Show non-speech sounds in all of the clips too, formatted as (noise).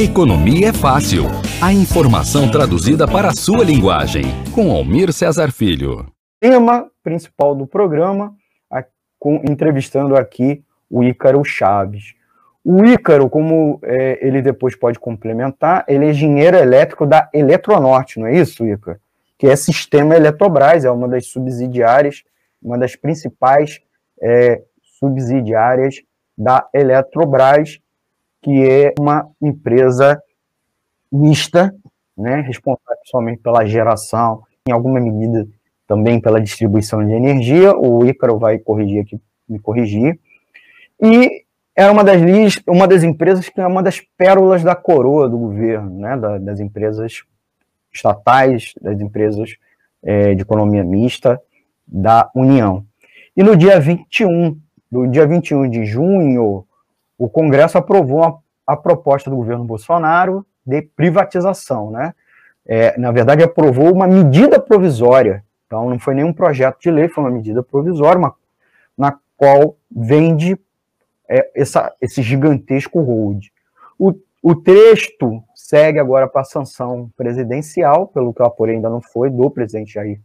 Economia é fácil. A informação traduzida para a sua linguagem. Com Almir Cesar Filho. Tema principal do programa, entrevistando aqui o Ícaro Chaves. O Ícaro, como é, ele depois pode complementar, ele é engenheiro elétrico da Eletronorte, não é isso, Ícaro? Que é Sistema Eletrobras, é uma das subsidiárias, uma das principais é, subsidiárias da Eletrobras, que é uma empresa mista, né, responsável somente pela geração, em alguma medida também pela distribuição de energia. O Ícaro vai corrigir aqui, me corrigir. E é uma das, uma das empresas que é uma das pérolas da coroa do governo, né, das empresas estatais, das empresas é, de economia mista da União. E no dia 21, no dia 21 de junho, o Congresso aprovou a, a proposta do governo Bolsonaro de privatização, né? É, na verdade, aprovou uma medida provisória. Então, não foi nenhum projeto de lei, foi uma medida provisória, uma, na qual vende é, essa, esse gigantesco hold. O, o texto segue agora para a sanção presidencial, pelo que eu apurei ainda não foi, do presidente Jair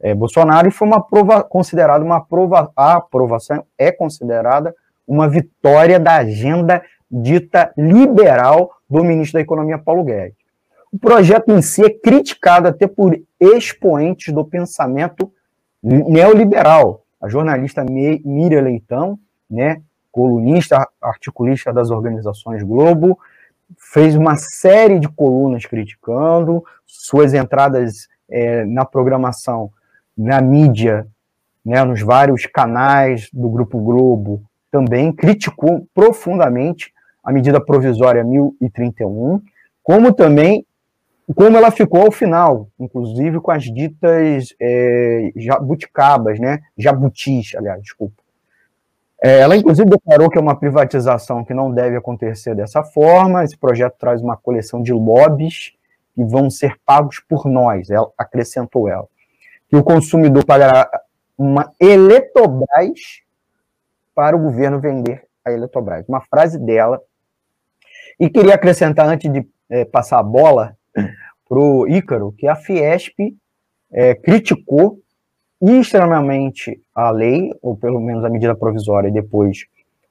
é, Bolsonaro, e foi uma prova, considerada uma prova, a aprovação é considerada uma vitória da agenda dita liberal do ministro da Economia Paulo Guedes. O projeto em si é criticado até por expoentes do pensamento neoliberal. A jornalista Miriam Leitão, né, colunista, articulista das organizações Globo, fez uma série de colunas criticando, suas entradas é, na programação, na mídia, né, nos vários canais do Grupo Globo, também criticou profundamente a medida provisória 1031, como também como ela ficou ao final, inclusive com as ditas é, jabuticabas, né, jabutis, aliás, desculpa, é, ela, inclusive, declarou que é uma privatização que não deve acontecer dessa forma. Esse projeto traz uma coleção de lobbies que vão ser pagos por nós, ela, acrescentou ela. Que o consumidor pagará uma Eletrobras para o governo vender a Eletrobras. Uma frase dela. E queria acrescentar, antes de é, passar a bola para o Ícaro, que a Fiesp é, criticou extremamente a lei, ou pelo menos a medida provisória e depois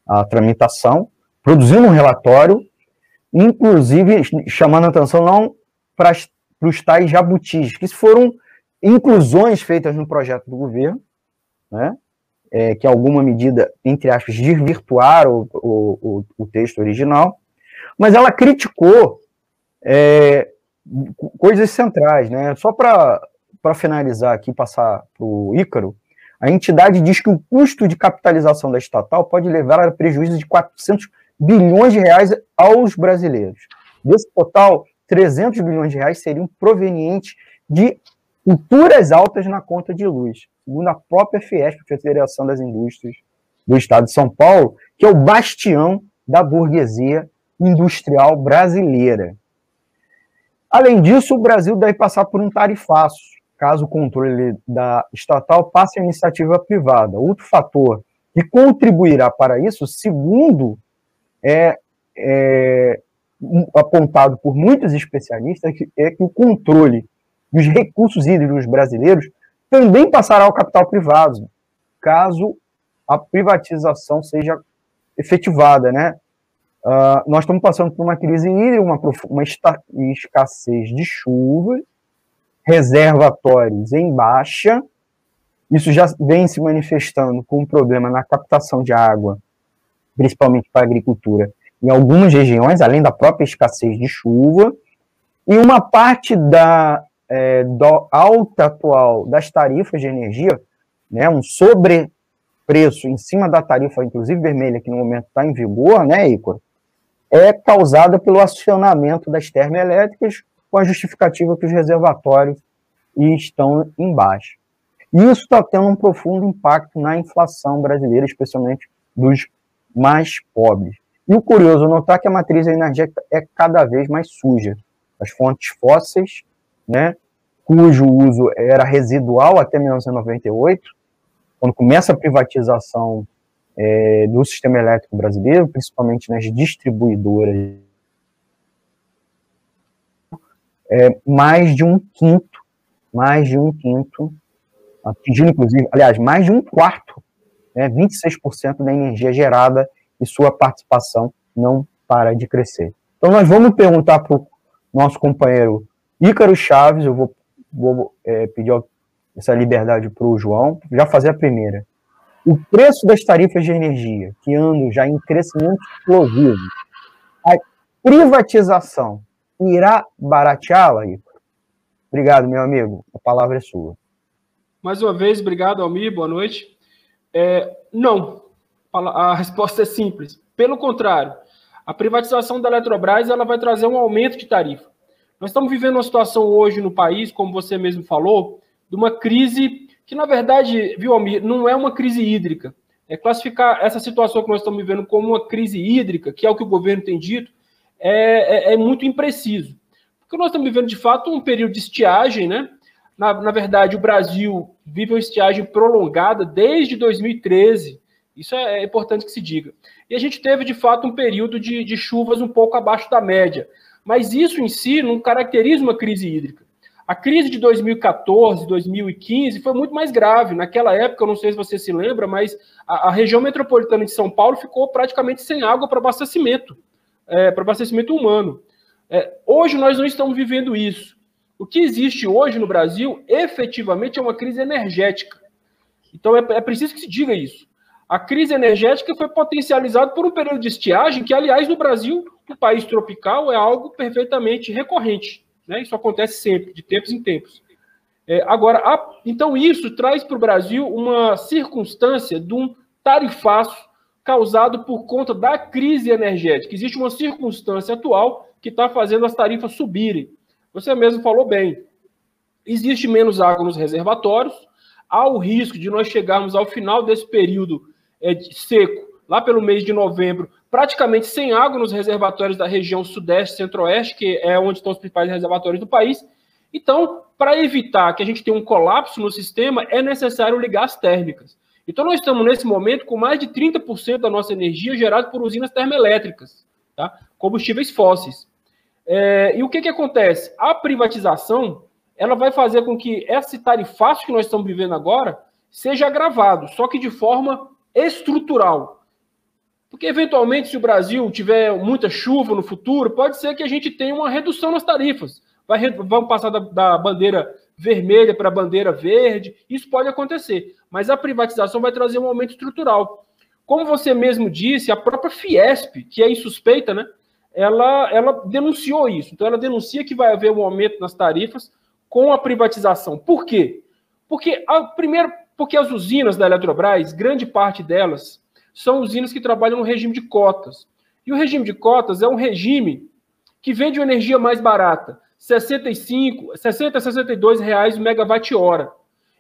a tramitação, produzindo um relatório, inclusive chamando atenção não para os tais jabutis, que foram inclusões feitas no projeto do governo, né, é, que alguma medida, entre aspas, desvirtuaram o, o, o, o texto original, mas ela criticou é, coisas centrais, né, só para para finalizar aqui, passar para o Ícaro, a entidade diz que o custo de capitalização da estatal pode levar a prejuízo de 400 bilhões de reais aos brasileiros. Desse total, 300 bilhões de reais seriam provenientes de culturas altas na conta de luz, segundo a própria Fiesp, Federação das Indústrias do Estado de São Paulo, que é o bastião da burguesia industrial brasileira. Além disso, o Brasil deve passar por um tarifaço, caso o controle da estatal passe à iniciativa privada. Outro fator que contribuirá para isso, segundo é, é apontado por muitos especialistas, é que o controle dos recursos hídricos brasileiros também passará ao capital privado, caso a privatização seja efetivada, né? Uh, nós estamos passando por uma crise hídrica, uma, uma escassez de chuvas, reservatórios em baixa. Isso já vem se manifestando com um problema na captação de água, principalmente para a agricultura, em algumas regiões, além da própria escassez de chuva. E uma parte da é, do alta atual das tarifas de energia, né, um sobrepreço em cima da tarifa, inclusive vermelha, que no momento está em vigor, né, Icor, é causada pelo acionamento das termoelétricas com a justificativa que os reservatórios estão embaixo. E isso está tendo um profundo impacto na inflação brasileira, especialmente dos mais pobres. E o curioso notar que a matriz energética é cada vez mais suja. As fontes fósseis, né, cujo uso era residual até 1998, quando começa a privatização é, do sistema elétrico brasileiro, principalmente nas distribuidoras é, mais de um quinto, mais de um quinto, atingindo inclusive, aliás, mais de um quarto, né, 26% da energia gerada e sua participação não para de crescer. Então nós vamos perguntar para o nosso companheiro Ícaro Chaves, eu vou, vou é, pedir essa liberdade para o João, já fazer a primeira. O preço das tarifas de energia, que andam já em crescimento explosivo, a privatização irá barateá-la, Ícaro? Obrigado, meu amigo. A palavra é sua. Mais uma vez, obrigado, Almir. Boa noite. É, não. A resposta é simples. Pelo contrário, a privatização da Eletrobras ela vai trazer um aumento de tarifa. Nós estamos vivendo uma situação hoje no país, como você mesmo falou, de uma crise que, na verdade, viu, Almir, não é uma crise hídrica. É classificar essa situação que nós estamos vivendo como uma crise hídrica, que é o que o governo tem dito, é, é, é muito impreciso. Porque nós estamos vivendo, de fato, um período de estiagem, né? Na, na verdade, o Brasil vive uma estiagem prolongada desde 2013. Isso é, é importante que se diga. E a gente teve, de fato, um período de, de chuvas um pouco abaixo da média. Mas isso em si não caracteriza uma crise hídrica. A crise de 2014, 2015 foi muito mais grave. Naquela época, eu não sei se você se lembra, mas a, a região metropolitana de São Paulo ficou praticamente sem água para abastecimento, é, para abastecimento humano. É, hoje nós não estamos vivendo isso. O que existe hoje no Brasil, efetivamente, é uma crise energética. Então é, é preciso que se diga isso. A crise energética foi potencializada por um período de estiagem, que, aliás, no Brasil, um país tropical, é algo perfeitamente recorrente. Né? Isso acontece sempre, de tempos em tempos. É, agora, a, então isso traz para o Brasil uma circunstância de um tarifaço causado por conta da crise energética. Existe uma circunstância atual que está fazendo as tarifas subirem. Você mesmo falou bem. Existe menos água nos reservatórios, há o risco de nós chegarmos ao final desse período é, seco, lá pelo mês de novembro, praticamente sem água nos reservatórios da região sudeste, centro-oeste, que é onde estão os principais reservatórios do país. Então, para evitar que a gente tenha um colapso no sistema, é necessário ligar as térmicas. Então, nós estamos nesse momento com mais de 30% da nossa energia gerada por usinas termoelétricas, tá? combustíveis fósseis. É, e o que, que acontece? A privatização ela vai fazer com que esse tarifaço que nós estamos vivendo agora seja agravado, só que de forma estrutural. Porque, eventualmente, se o Brasil tiver muita chuva no futuro, pode ser que a gente tenha uma redução nas tarifas. Vai, vão passar da, da bandeira vermelha para a bandeira verde. Isso pode acontecer. Mas a privatização vai trazer um aumento estrutural. Como você mesmo disse, a própria Fiesp, que é insuspeita, né? Ela, ela denunciou isso. Então, ela denuncia que vai haver um aumento nas tarifas com a privatização. Por quê? Porque, a, primeiro, porque as usinas da Eletrobras, grande parte delas, são usinas que trabalham no regime de cotas. E o regime de cotas é um regime que vende energia mais barata, 65, 60 a 62 reais o megawatt-hora.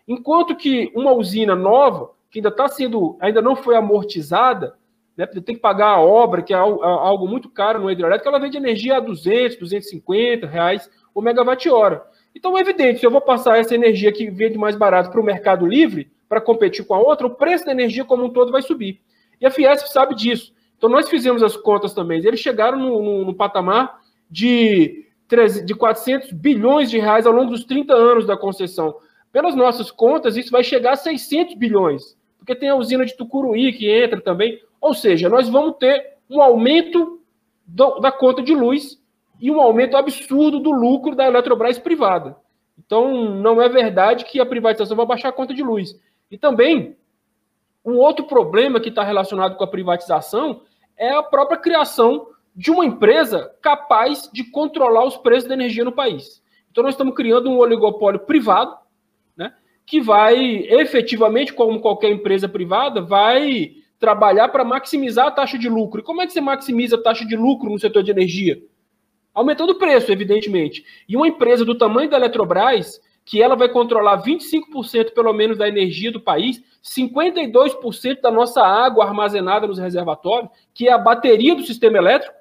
Enquanto que uma usina nova, que ainda está sendo, ainda não foi amortizada, né, tem que pagar a obra, que é algo muito caro no hidrelétrico, ela vende energia a 200, 250 reais o megawatt-hora. Então é evidente, se eu vou passar essa energia que vende mais barato para o mercado livre, para competir com a outra, o preço da energia como um todo vai subir. E a Fiesp sabe disso. Então nós fizemos as contas também. Eles chegaram no, no, no patamar de, de 400 bilhões de reais ao longo dos 30 anos da concessão. Pelas nossas contas, isso vai chegar a 600 bilhões, porque tem a usina de Tucuruí que entra também. Ou seja, nós vamos ter um aumento do, da conta de luz e um aumento absurdo do lucro da Eletrobras privada. Então, não é verdade que a privatização vai baixar a conta de luz. E também um outro problema que está relacionado com a privatização é a própria criação de uma empresa capaz de controlar os preços da energia no país. Então, nós estamos criando um oligopólio privado, né, que vai efetivamente, como qualquer empresa privada, vai trabalhar para maximizar a taxa de lucro. E como é que você maximiza a taxa de lucro no setor de energia? Aumentando o preço, evidentemente. E uma empresa do tamanho da Eletrobras, que ela vai controlar 25% pelo menos da energia do país, 52% da nossa água armazenada nos reservatórios, que é a bateria do sistema elétrico.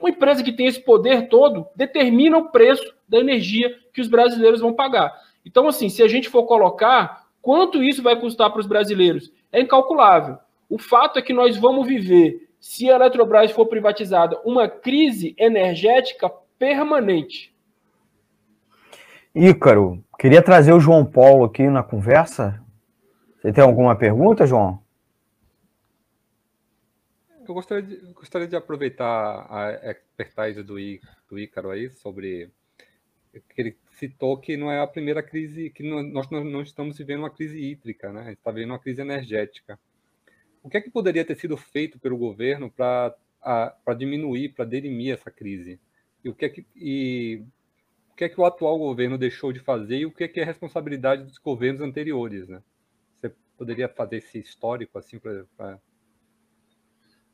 Uma empresa que tem esse poder todo determina o preço da energia que os brasileiros vão pagar. Então, assim, se a gente for colocar quanto isso vai custar para os brasileiros, é incalculável. O fato é que nós vamos viver, se a Eletrobras for privatizada, uma crise energética permanente. Ícaro, queria trazer o João Paulo aqui na conversa. Você tem alguma pergunta, João? Eu gostaria de, gostaria de aproveitar a expertise do, do Ícaro aí sobre que ele citou que não é a primeira crise, que nós não estamos vivendo uma crise hídrica, né? Está vivendo uma crise energética. O que é que poderia ter sido feito pelo governo para diminuir, para derimir essa crise? E o que é que e, o que é que o atual governo deixou de fazer e o que é que é responsabilidade dos governos anteriores, né? Você poderia fazer esse histórico assim para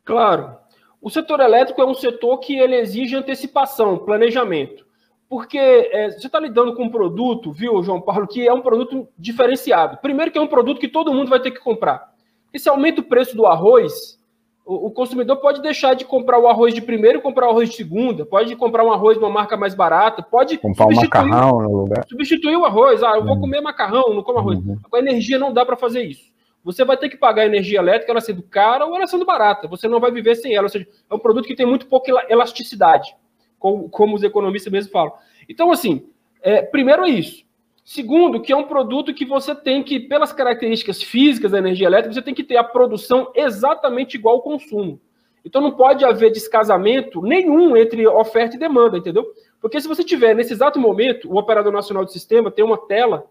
Claro. O setor elétrico é um setor que ele exige antecipação, planejamento. Porque é, você está lidando com um produto, viu, João Paulo, que é um produto diferenciado. Primeiro que é um produto que todo mundo vai ter que comprar. E se aumenta o preço do arroz, o, o, consumidor pode deixar de comprar o arroz de primeiro e comprar o arroz de segunda, pode comprar um arroz de uma marca mais barata, pode comprar um macarrão no lugar. Substituir o arroz. Ah, eu vou uhum. comer macarrão, não como arroz. Uhum. Com a energia não dá para fazer isso. Você vai ter que pagar a energia elétrica, ela sendo cara ou ela sendo barata. Você não vai viver sem ela. Ou seja, é um produto que tem muito pouca elasticidade, como, como os economistas mesmo falam. Então, assim, é, primeiro é isso. Segundo, que é um produto que você tem que, pelas características físicas da energia elétrica, você tem que ter a produção exatamente igual ao consumo. Então não pode haver descasamento nenhum entre oferta e demanda, entendeu? Porque se você tiver, nesse exato momento, o Operador Nacional do Sistema tem uma tela,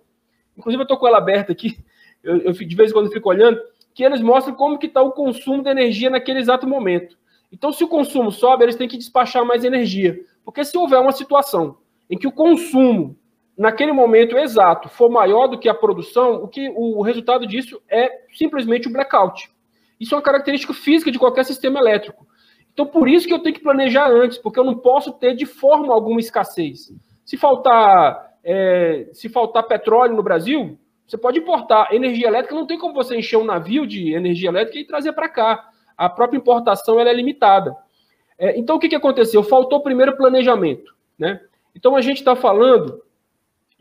inclusive eu estou com ela aberta aqui, (laughs) eu, eu, de vez em quando fico olhando, que eles mostram como que está o consumo de energia naquele exato momento. Então, se o consumo sobe, eles têm que despachar mais energia. Porque se houver uma situação em que o consumo, naquele momento exato, for maior do que a produção, o que o resultado disso é simplesmente o blackout. Isso é uma característica física de qualquer sistema elétrico. Então, por isso que eu tenho que planejar antes, porque eu não posso ter de forma alguma escassez. Se faltar, é, se faltar petróleo no Brasil, você pode importar energia elétrica, não tem como você encher um navio de energia elétrica e trazer para cá. A própria importação ela é limitada. É, então, o que, que aconteceu? Faltou primeiro planejamento. Né? Então, a gente está falando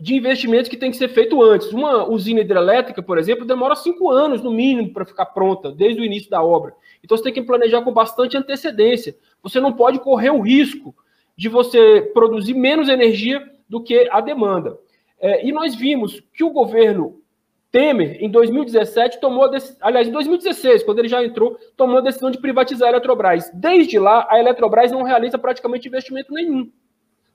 de investimentos que tem que ser feito antes. Uma usina hidrelétrica, por exemplo, demora cinco anos, no mínimo, para ficar pronta, desde o início da obra. Então, você tem que planejar com bastante antecedência. Você não pode correr o risco de você produzir menos energia do que a demanda. É, e nós vimos que o governo Temer, em 2017, tomou aliás, em 2016, quando ele já entrou, tomou a decisão de privatizar a Eletrobras. Desde lá, a Eletrobras não realiza praticamente investimento nenhum.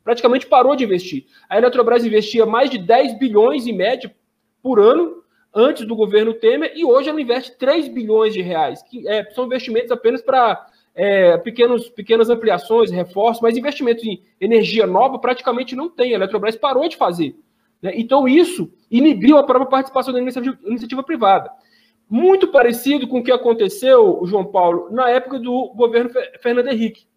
Praticamente parou de investir. A Eletrobras investia mais de 10 bilhões em média por ano antes do governo Temer e hoje ela investe 3 bilhões de reais, que é, são investimentos apenas para é, pequenos, pequenas ampliações, reforços, mas investimentos em energia nova praticamente não tem. A Eletrobras parou de fazer. Né? Então, isso inibiu a própria participação da iniciativa, iniciativa, privada. Muito parecido com o que aconteceu, João Paulo, na época do governo Fernando Henrique.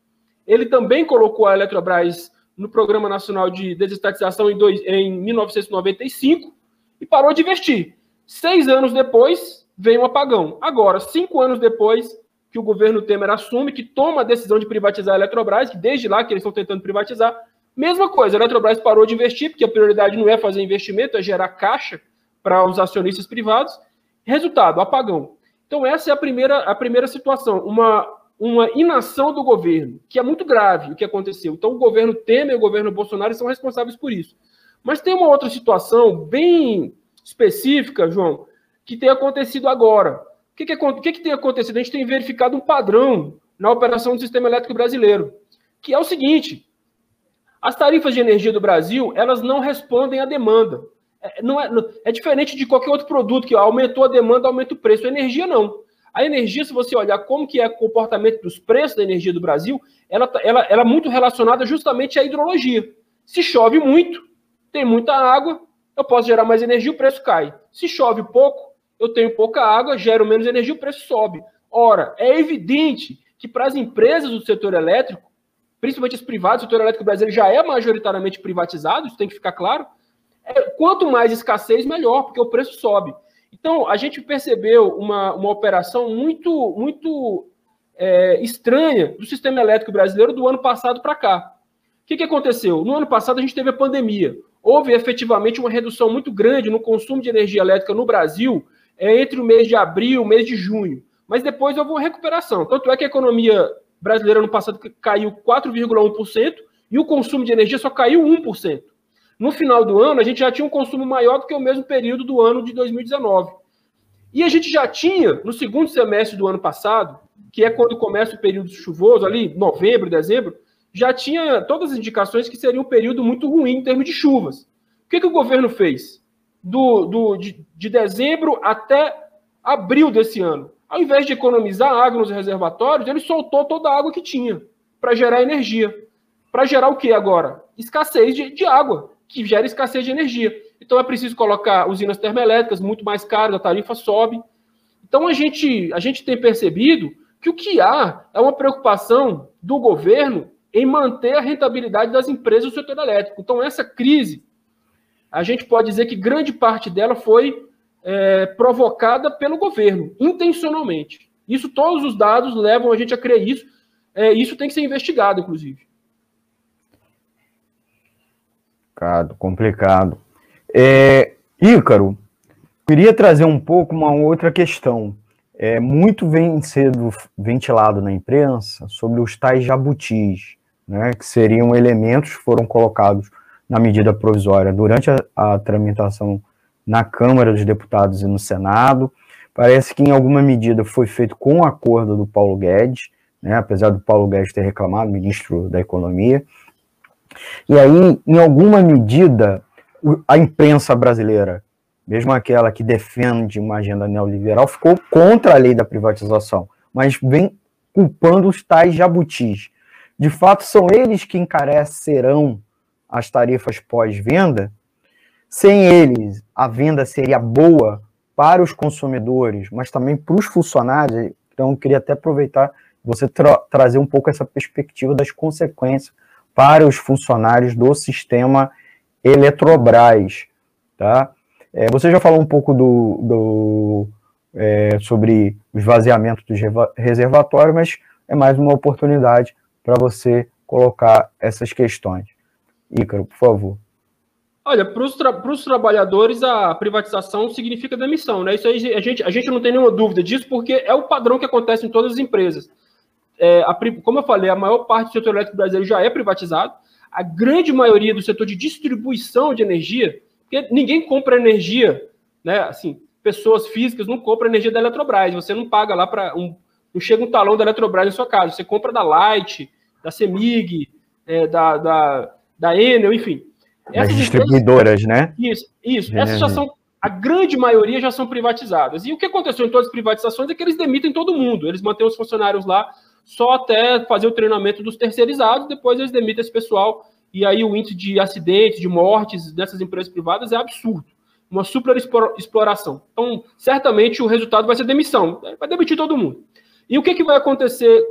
Ele também colocou a Eletrobras no Programa Nacional de Desestatização em, dois, em 1995 e parou de investir. Seis anos depois, veio um apagão. Agora, cinco anos depois que o governo Temer assume, que toma a decisão de privatizar a Eletrobras, que desde lá que eles estão tentando privatizar, Mesma coisa, a Eletrobras parou de investir, porque a prioridade não é fazer investimento, é gerar caixa para os acionistas privados. Resultado, apagão. Então, essa é a primeira, a primeira situação, uma, uma inação do governo, que é muito grave o que aconteceu. Então, o governo Temer e o governo Bolsonaro são responsáveis por isso. Mas tem uma outra situação bem específica, João, que tem acontecido agora. O que, que, que, que tem acontecido? A gente tem verificado um padrão na operação do sistema elétrico brasileiro, que é o seguinte: as tarifas de energia do Brasil, elas não respondem à demanda. É, não é, é diferente de qualquer outro produto que aumentou a demanda, aumenta o preço. A energia não. A energia, se você olhar como que é o comportamento dos preços da energia do Brasil, ela, tá, ela, ela é muito relacionada justamente à hidrologia. Se chove muito, tem muita água, eu posso gerar mais energia, o preço cai. Se chove pouco, eu tenho pouca água, gero menos energia, o preço sobe. Ora, é evidente que para as empresas do setor elétrico, principalmente os privados, o setor elétrico brasileiro já é majoritariamente privatizado, isso tem que ficar claro. É, quanto mais escassez, melhor, porque o preço sobe. Então, a gente percebeu uma, uma operação muito, muito é, estranha do sistema elétrico brasileiro do ano passado para cá. O que, que aconteceu? No ano passado, a gente teve a pandemia. Houve efetivamente uma redução muito grande no consumo de energia elétrica no Brasil é, entre o mês de abril e o mês de junho. Mas depois houve uma recuperação. Tanto é que a economia brasileira no passado caiu 4,1% e o consumo de energia só caiu 1%. No final do ano, a gente já tinha um consumo maior do que o mesmo período do ano de 2019. E a gente já tinha, no segundo semestre do ano passado, que é quando começa o período chuvoso, ali, novembro, dezembro, já tinha todas as indicações que seria um período muito ruim em termos de chuvas. O que, que o governo fez? Do, do, de, de dezembro até abril desse ano. Ao invés de economizar água nos reservatórios, ele soltou toda a água que tinha para gerar energia. Para gerar o que agora? Escassez de, de água, que gera escassez de energia. Então é preciso colocar usinas termoelétricas muito mais caras, a tarifa sobe. Então a gente, a gente tem percebido que o que há é uma preocupação do governo em manter a rentabilidade das empresas do setor elétrico. Então essa crise, a gente pode dizer que grande parte dela foi é, provocada pelo governo, intencionalmente. Isso, todos os dados levam a gente a crer isso. É, isso tem que ser investigado, inclusive. Complicado, complicado. É, Ícaro, queria trazer um pouco uma outra questão. É, muito vem sendo ventilado na imprensa sobre os tais jabutis, né, que seriam elementos que foram colocados na medida provisória durante a, a tramitação na Câmara dos Deputados e no Senado. Parece que em alguma medida foi feito com o acordo do Paulo Guedes, né, apesar do Paulo Guedes ter reclamado, ministro da Economia. E aí, em alguma medida, a imprensa brasileira, mesmo aquela que defende uma agenda neoliberal, ficou contra a lei da privatização, mas vem culpando os tais jabutis. De fato, são eles que encarecerão as tarifas pós-venda sem eles, a venda seria boa para os consumidores, mas também para os funcionários. Então, eu queria até aproveitar você tra trazer um pouco essa perspectiva das consequências para os funcionários do sistema Eletrobras, tá? É, você já falou um pouco do, do é, sobre o esvaziamento dos reservatórios, mas é mais uma oportunidade para você colocar essas questões. Ícaro, por favor. Olha, para os tra trabalhadores, a privatização significa demissão, né? Isso aí a gente, a gente não tem nenhuma dúvida disso, porque é o padrão que acontece em todas as empresas. É, a, como eu falei, a maior parte do setor elétrico brasileiro já é privatizado, a grande maioria do setor de distribuição de energia, porque ninguém compra energia, né? Assim, pessoas físicas não compram energia da Eletrobras, você não paga lá para um. Não chega um talão da Eletrobras na sua casa, você compra da Light, da Semig, é, da, da, da Enel, enfim. Essas distribuidoras, né? Isso, isso. Essas já são, a grande maioria já são privatizadas. E o que aconteceu em todas as privatizações é que eles demitem todo mundo. Eles mantêm os funcionários lá só até fazer o treinamento dos terceirizados, depois eles demitem esse pessoal. E aí o índice de acidentes, de mortes dessas empresas privadas é absurdo. Uma super exploração. Então, certamente o resultado vai ser demissão. Vai demitir todo mundo. E o que, que vai acontecer?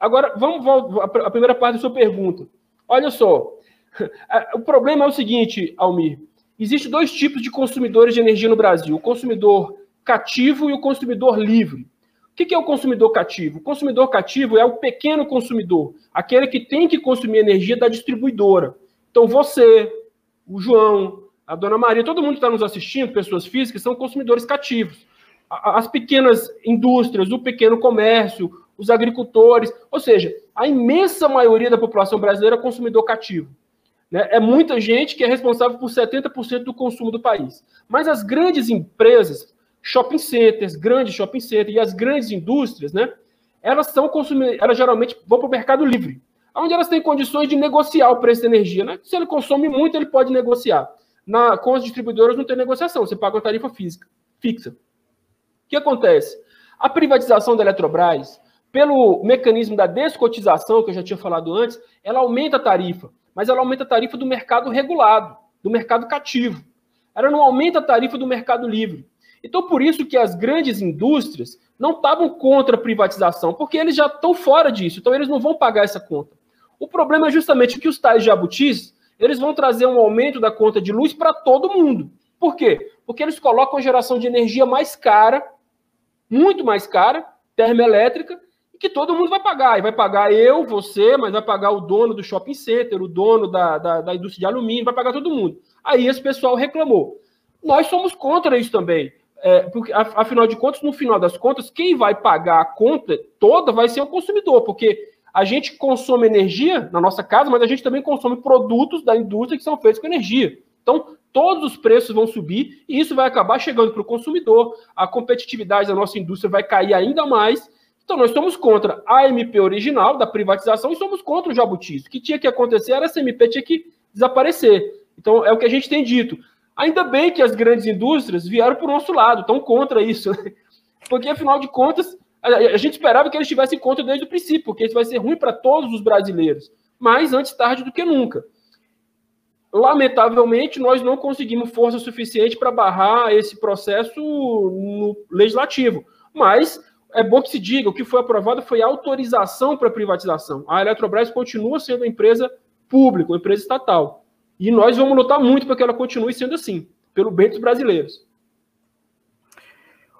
Agora, vamos a primeira parte da sua pergunta. Olha só, (laughs) O problema é o seguinte, Almir. Existem dois tipos de consumidores de energia no Brasil: o consumidor cativo e o consumidor livre. O que é o consumidor cativo? O consumidor cativo é o pequeno consumidor, aquele que tem que consumir energia da distribuidora. Então, você, o João, a dona Maria, todo mundo que está nos assistindo, pessoas físicas, são consumidores cativos. As pequenas indústrias, o pequeno comércio, os agricultores, ou seja, a imensa maioria da população brasileira é consumidor cativo. Né? É muita gente que é responsável por 70% do consumo do país. Mas as grandes empresas, shopping centers, grandes shopping centers e as grandes indústrias, né? Elas são consumidoras, elas geralmente vão para o mercado livre, onde elas têm condições de negociar o preço da energia. Né? Se ele consome muito, ele pode negociar. Na, com as distribuidoras não tem negociação, você paga uma tarifa física, fixa. O que acontece? A privatização da Eletrobras, pelo mecanismo da descotização, que eu já tinha falado antes, ela aumenta a tarifa mas ela aumenta a tarifa do mercado regulado, do mercado cativo. Ela não aumenta a tarifa do mercado livre. Então, por isso que as grandes indústrias não estavam contra a privatização, porque eles já estão fora disso, então eles não vão pagar essa conta. O problema é justamente que os tais jabutis, eles vão trazer um aumento da conta de luz para todo mundo. Por quê? Porque eles colocam a geração de energia mais cara, muito mais cara, termoelétrica, que todo mundo vai pagar. E vai pagar eu, você, mas vai pagar o dono do shopping center, o dono da, da, da indústria de alumínio, vai pagar todo mundo. Aí esse pessoal reclamou. Nós somos contra isso também. É, porque, afinal de contas, no final das contas, quem vai pagar a conta toda vai ser o consumidor, porque a gente consome energia na nossa casa, mas a gente também consome produtos da indústria que são feitos com energia. Então, todos os preços vão subir e isso vai acabar chegando para o consumidor. A competitividade da nossa indústria vai cair ainda mais. Então, nós somos contra a MP original da privatização e somos contra o jabutis. O que tinha que acontecer era essa MP tinha que desaparecer. Então, é o que a gente tem dito. Ainda bem que as grandes indústrias vieram para o nosso lado, estão contra isso. Né? Porque, afinal de contas, a gente esperava que eles tivessem conta desde o princípio, porque isso vai ser ruim para todos os brasileiros. Mas antes tarde do que nunca. Lamentavelmente, nós não conseguimos força suficiente para barrar esse processo no legislativo. Mas é bom que se diga, o que foi aprovado foi autorização para privatização. A Eletrobras continua sendo uma empresa pública, uma empresa estatal. E nós vamos lutar muito para que ela continue sendo assim, pelo bem dos brasileiros.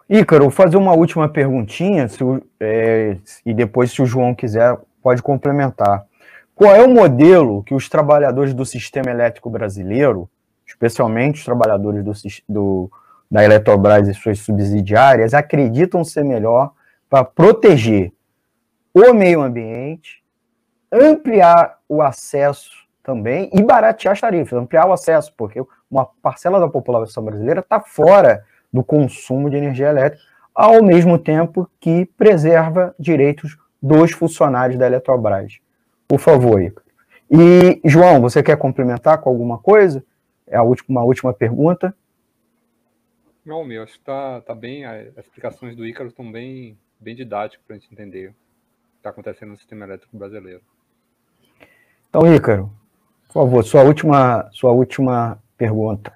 Ícaro, vou fazer uma última perguntinha, se, é, e depois, se o João quiser, pode complementar. Qual é o modelo que os trabalhadores do sistema elétrico brasileiro, especialmente os trabalhadores do, do, da Eletrobras e suas subsidiárias, acreditam ser melhor para proteger o meio ambiente, ampliar o acesso também e baratear as tarifas, ampliar o acesso, porque uma parcela da população brasileira está fora do consumo de energia elétrica, ao mesmo tempo que preserva direitos dos funcionários da Eletrobras. Por favor, Ica. E, João, você quer complementar com alguma coisa? É a última, uma última pergunta. Não, meu, acho que está tá bem, as explicações do Ícaro estão bem, bem didáticas para a gente entender o que está acontecendo no sistema elétrico brasileiro. Então, Ícaro, por favor, sua última, sua última pergunta.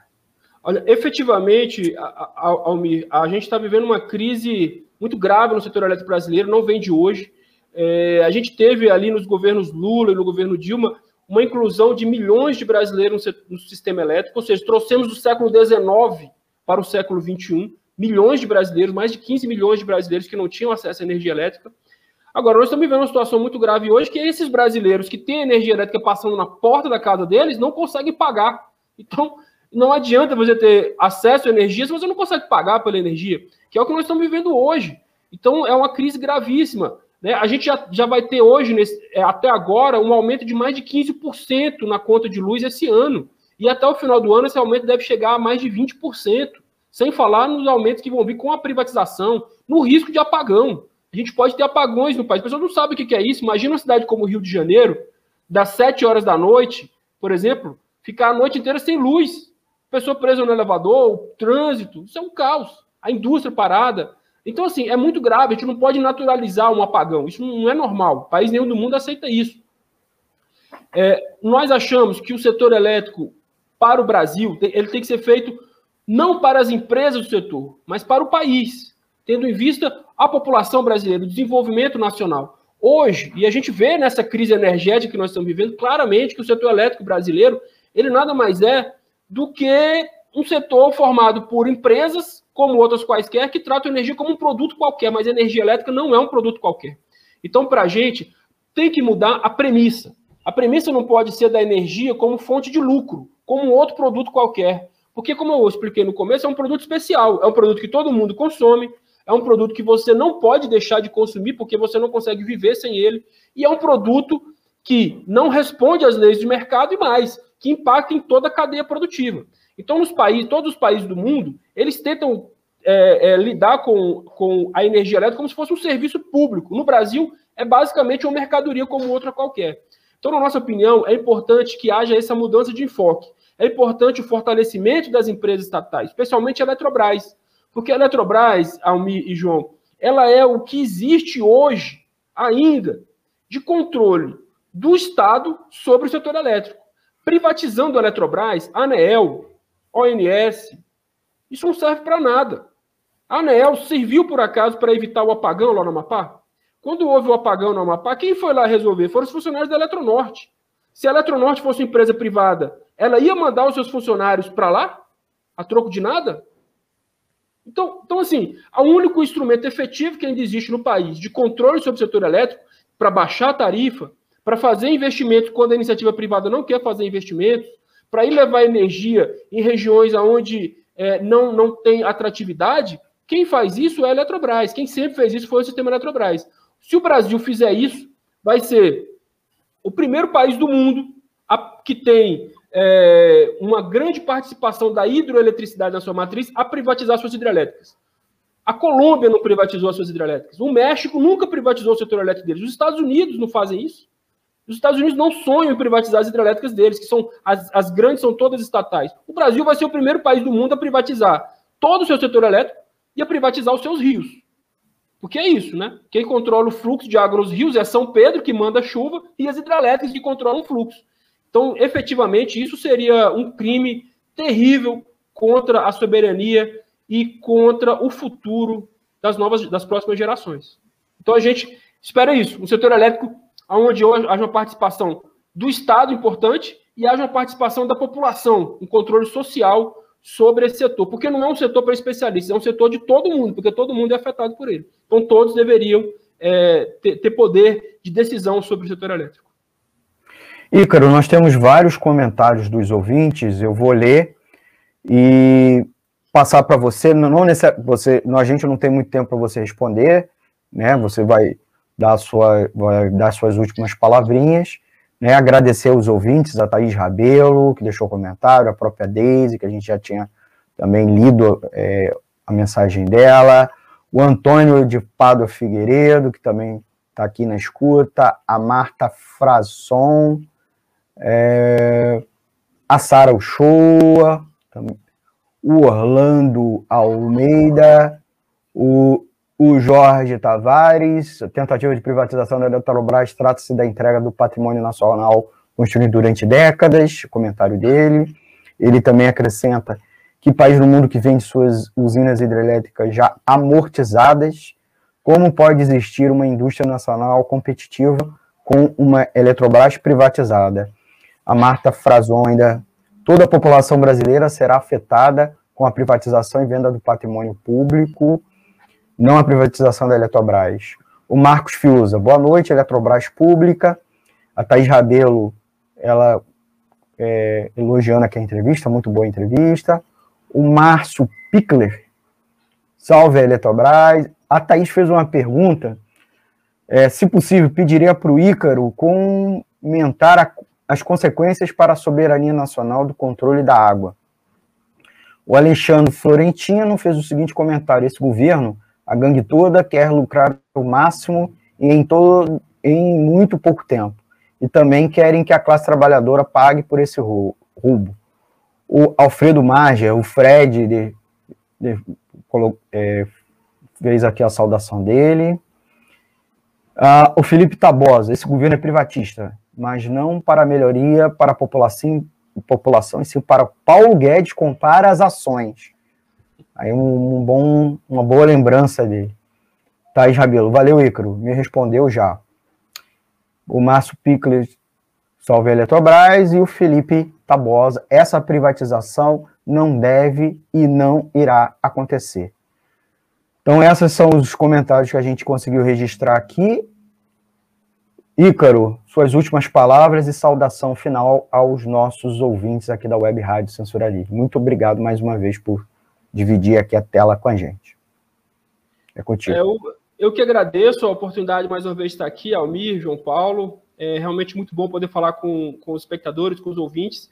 Olha, efetivamente, Almir, a, gente está vivendo uma crise muito grave no setor elétrico brasileiro, não vem de hoje. É, a gente teve ali nos governos Lula e no governo Dilma uma inclusão de milhões de brasileiros no sistema elétrico, ou seja, trouxemos do século XIX para o século XXI milhões de brasileiros, mais de 15 milhões de brasileiros que não tinham acesso à energia elétrica. Agora, nós estamos vivendo uma situação muito grave hoje, que esses brasileiros que têm energia elétrica passando na porta da casa deles não conseguem pagar. Então, não adianta você ter acesso à energia se você não consegue pagar pela energia, que é o que nós estamos vivendo hoje. Então, é uma crise gravíssima. Né? A gente já, já vai ter hoje, nesse, é, até agora, um aumento de mais de 15% na conta de luz esse ano. E até o final do ano, esse aumento deve chegar a mais de 20%. Sem falar nos aumentos que vão vir com a privatização, no risco de apagão. A gente pode ter apagões no país. As pessoas não sabem o que é isso. Imagina uma cidade como o Rio de Janeiro, das 7 horas da noite, por exemplo, ficar a noite inteira sem luz pessoa presa no elevador, o trânsito, isso é um caos. A indústria parada. Então, assim, é muito grave, a gente não pode naturalizar um apagão. Isso não é normal. País nenhum do mundo aceita isso. É, nós achamos que o setor elétrico, para o Brasil, ele tem que ser feito não para as empresas do setor, mas para o país, tendo em vista a população brasileira, o desenvolvimento nacional. Hoje, e a gente vê nessa crise energética que nós estamos vivendo, claramente que o setor elétrico brasileiro, ele nada mais é do que um setor formado por empresas, como outras quaisquer, que tratam energia como um produto qualquer, mas a energia elétrica não é um produto qualquer. Então, para a gente, tem que mudar a premissa. A premissa não pode ser da energia como fonte de lucro, como um outro produto qualquer. Porque, como eu expliquei no começo, é um produto especial, é um produto que todo mundo consome, é um produto que você não pode deixar de consumir porque você não consegue viver sem ele, e é um produto que não responde às leis de mercado e mais, que impacta em toda a cadeia produtiva. Então, nos países, todos os países do mundo, eles tentam é, é, lidar com, com a energia elétrica como se fosse um serviço público. No Brasil, é basicamente uma mercadoria como outra qualquer. Então, na nossa opinião, é importante que haja essa mudança de enfoque. É importante o fortalecimento das empresas estatais, especialmente a Eletrobras. Porque a Eletrobras, Almi e João, ela é o que existe hoje ainda de controle do Estado sobre o setor elétrico. Privatizando a Eletrobras, ANEEL, ONS, isso não serve para nada. A ANEEL serviu, por acaso, para evitar o apagão lá no Amapá? Quando houve o apagão no Amapá, quem foi lá resolver? Foram os funcionários da Eletronorte. Se a Eletronorte fosse uma empresa privada, ela ia mandar os seus funcionários para lá? A troco de nada? Então, então, assim, o único instrumento efetivo que ainda existe no país de controle sobre o setor elétrico para baixar a tarifa, para fazer investimentos quando a iniciativa privada não quer fazer investimentos, para ir levar energia em regiões onde é, não, não tem atratividade, quem faz isso é a Eletrobras. Quem sempre fez isso foi o sistema Eletrobras. Se o Brasil fizer isso, vai ser o primeiro país do mundo a, que tem é, uma grande participação da hidroeletricidade na sua matriz a privatizar suas hidrelétricas. A Colômbia não privatizou as suas hidrelétricas. O México nunca privatizou o setor elétrico deles. Os Estados Unidos não fazem isso. Os Estados Unidos não sonham em privatizar as hidrelétricas deles, que são as, as grandes são todas estatais. O Brasil vai ser o primeiro país do mundo a privatizar todo o seu setor elétrico e a privatizar os seus rios. Porque é isso, né? Quem controla o fluxo de água nos rios é São Pedro, que manda chuva, e as hidrelétricas que controlam o fluxo. Então, efetivamente, isso seria um crime terrível contra a soberania e contra o futuro das novas, das próximas gerações. Então, a gente espera isso, um setor elétrico onde haja uma participação do Estado importante e haja uma participação da população, um controle social sobre esse setor, porque não é um setor para especialistas, é um setor de todo mundo, porque todo mundo é afetado por ele. Então, todos deveriam é, ter, ter poder de decisão sobre o setor elétrico. Ícaro, nós temos vários comentários dos ouvintes, eu vou ler e passar para você, não você, a gente não tem muito tempo para você responder, né? Você vai dar sua vai dar suas últimas palavrinhas, né? Agradecer aos ouvintes, a Thaís Rabelo, que deixou comentário, a própria Deise, que a gente já tinha também lido é, a mensagem dela, o Antônio de Pado Figueiredo, que também está aqui na escuta, a Marta Frazon, é, a Sara Uchoa, o Orlando Almeida, o, o Jorge Tavares, a tentativa de privatização da Eletrobras trata-se da entrega do patrimônio nacional construído durante décadas, comentário dele. Ele também acrescenta que país no mundo que vende suas usinas hidrelétricas já amortizadas, como pode existir uma indústria nacional competitiva com uma Eletrobras privatizada? A Marta Frazon ainda, toda a população brasileira será afetada com a privatização e venda do patrimônio público, não a privatização da Eletrobras. O Marcos Fiuza, boa noite, Eletrobras Pública. A Thaís Rabelo, ela é, elogiando aqui a entrevista, muito boa entrevista. O Márcio Pickler, salve a Eletrobras. A Thaís fez uma pergunta, é, se possível, pediria para o Ícaro comentar a as consequências para a soberania nacional do controle da água. O Alexandre Florentino fez o seguinte comentário: esse governo, a gangue toda, quer lucrar o máximo e em, todo, em muito pouco tempo. E também querem que a classe trabalhadora pague por esse roubo. O Alfredo Marger, o Fred, de, de, é, fez aqui a saudação dele. Ah, o Felipe Tabosa, esse governo é privatista mas não para melhoria para a população, população e sim para Paulo Guedes comprar as ações. Aí um, um bom, uma boa lembrança dele. Thaís Rabelo, valeu, Ícaro, me respondeu já. O Márcio Pickler, salve a Eletrobras, e o Felipe Tabosa, essa privatização não deve e não irá acontecer. Então, esses são os comentários que a gente conseguiu registrar aqui. Ícaro, suas últimas palavras e saudação final aos nossos ouvintes aqui da Web Rádio Censura Livre. Muito obrigado mais uma vez por dividir aqui a tela com a gente. É contigo. É, eu, eu que agradeço a oportunidade mais uma vez de estar aqui, Almir, João Paulo. É realmente muito bom poder falar com, com os espectadores, com os ouvintes.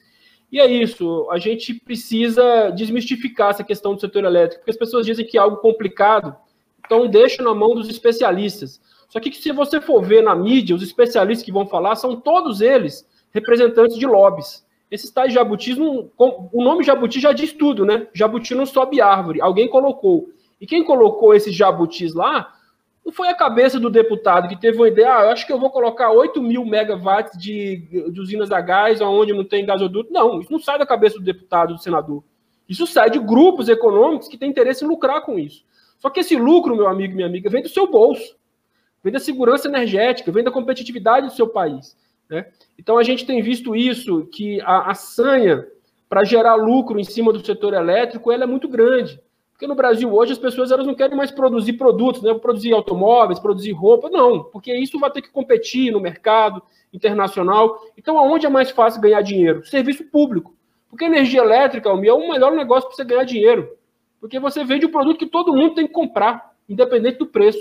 E é isso, a gente precisa desmistificar essa questão do setor elétrico, porque as pessoas dizem que é algo complicado, então deixa na mão dos especialistas. Só que se você for ver na mídia, os especialistas que vão falar são todos eles representantes de lobbies. Esses tais jabutis, não, o nome jabuti já diz tudo, né? Jabuti não sobe árvore, alguém colocou. E quem colocou esses jabutis lá não foi a cabeça do deputado que teve uma ideia, ah, eu acho que eu vou colocar 8 mil megawatts de, de usinas a gás onde não tem gasoduto. Não, isso não sai da cabeça do deputado, do senador. Isso sai de grupos econômicos que têm interesse em lucrar com isso. Só que esse lucro, meu amigo minha amiga, vem do seu bolso vem da segurança energética, vem da competitividade do seu país. Né? Então a gente tem visto isso, que a, a sanha para gerar lucro em cima do setor elétrico ela é muito grande. Porque no Brasil hoje as pessoas elas não querem mais produzir produtos, né? produzir automóveis, produzir roupa, não, porque isso vai ter que competir no mercado internacional. Então, aonde é mais fácil ganhar dinheiro? Serviço público. Porque energia elétrica, é o melhor negócio para você ganhar dinheiro. Porque você vende um produto que todo mundo tem que comprar, independente do preço.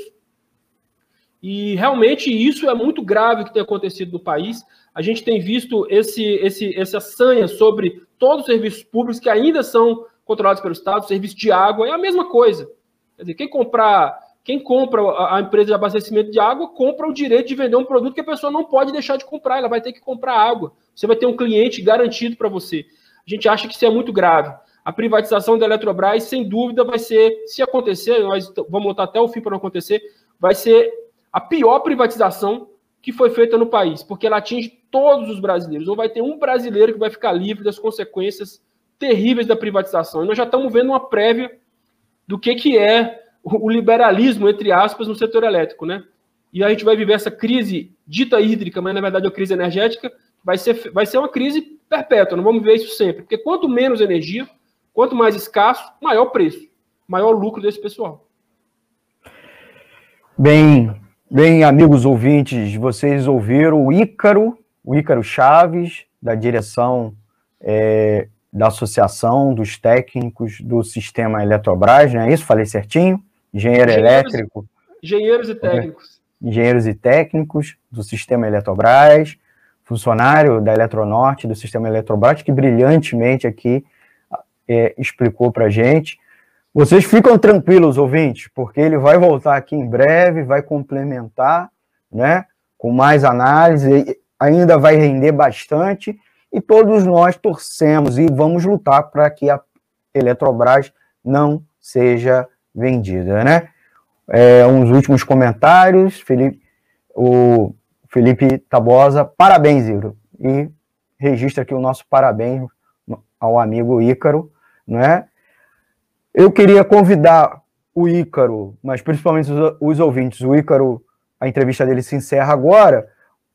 E realmente isso é muito grave que tem acontecido no país. A gente tem visto esse, esse, essa sanha sobre todos os serviços públicos que ainda são controlados pelo Estado, serviço de água, é a mesma coisa. Quer dizer, quem comprar, quem compra a empresa de abastecimento de água, compra o direito de vender um produto que a pessoa não pode deixar de comprar, ela vai ter que comprar água. Você vai ter um cliente garantido para você. A gente acha que isso é muito grave. A privatização da Eletrobras, sem dúvida, vai ser, se acontecer, nós vamos lutar até o fim para não acontecer, vai ser a pior privatização que foi feita no país, porque ela atinge todos os brasileiros. Não vai ter um brasileiro que vai ficar livre das consequências terríveis da privatização. E nós já estamos vendo uma prévia do que, que é o liberalismo, entre aspas, no setor elétrico, né? E a gente vai viver essa crise dita hídrica, mas na verdade é uma crise energética, vai ser, vai ser uma crise perpétua, não vamos ver isso sempre. Porque quanto menos energia, quanto mais escasso, maior preço, maior lucro desse pessoal. Bem, bem, amigos ouvintes, vocês ouviram o Ícaro, o Ícaro Chaves, da direção é, da Associação dos Técnicos do Sistema Eletrobras, não é isso? Falei certinho? Engenheiro engenheiros, elétrico. Engenheiros e técnicos. Engenheiros e técnicos do Sistema Eletrobras, funcionário da Eletronorte, do Sistema Eletrobras, que brilhantemente aqui é, explicou para a gente. Vocês ficam tranquilos, ouvintes, porque ele vai voltar aqui em breve, vai complementar, né, com mais análise, ainda vai render bastante e todos nós torcemos e vamos lutar para que a Eletrobras não seja vendida, né? É, uns últimos comentários, Felipe, o Felipe Tabosa, parabéns, Ícaro, e registra aqui o nosso parabéns ao amigo Ícaro, né? Eu queria convidar o Ícaro, mas principalmente os, os ouvintes, o Ícaro, a entrevista dele se encerra agora,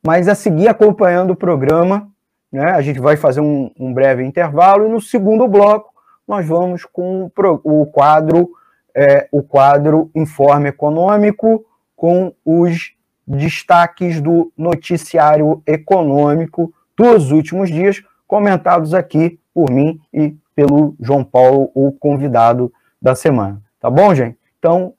mas a seguir acompanhando o programa né? A gente vai fazer um, um breve intervalo e no segundo bloco nós vamos com o quadro é, o quadro Informe Econômico com os destaques do noticiário econômico dos últimos dias, comentados aqui por mim e pelo João Paulo, o convidado da semana. Tá bom, gente? Então,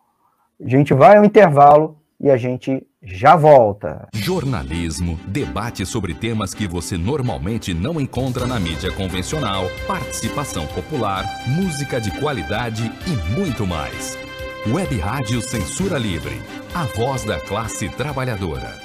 a gente vai ao intervalo e a gente já volta. Jornalismo, debate sobre temas que você normalmente não encontra na mídia convencional, participação popular, música de qualidade e muito mais. Web Rádio Censura Livre, a voz da classe trabalhadora.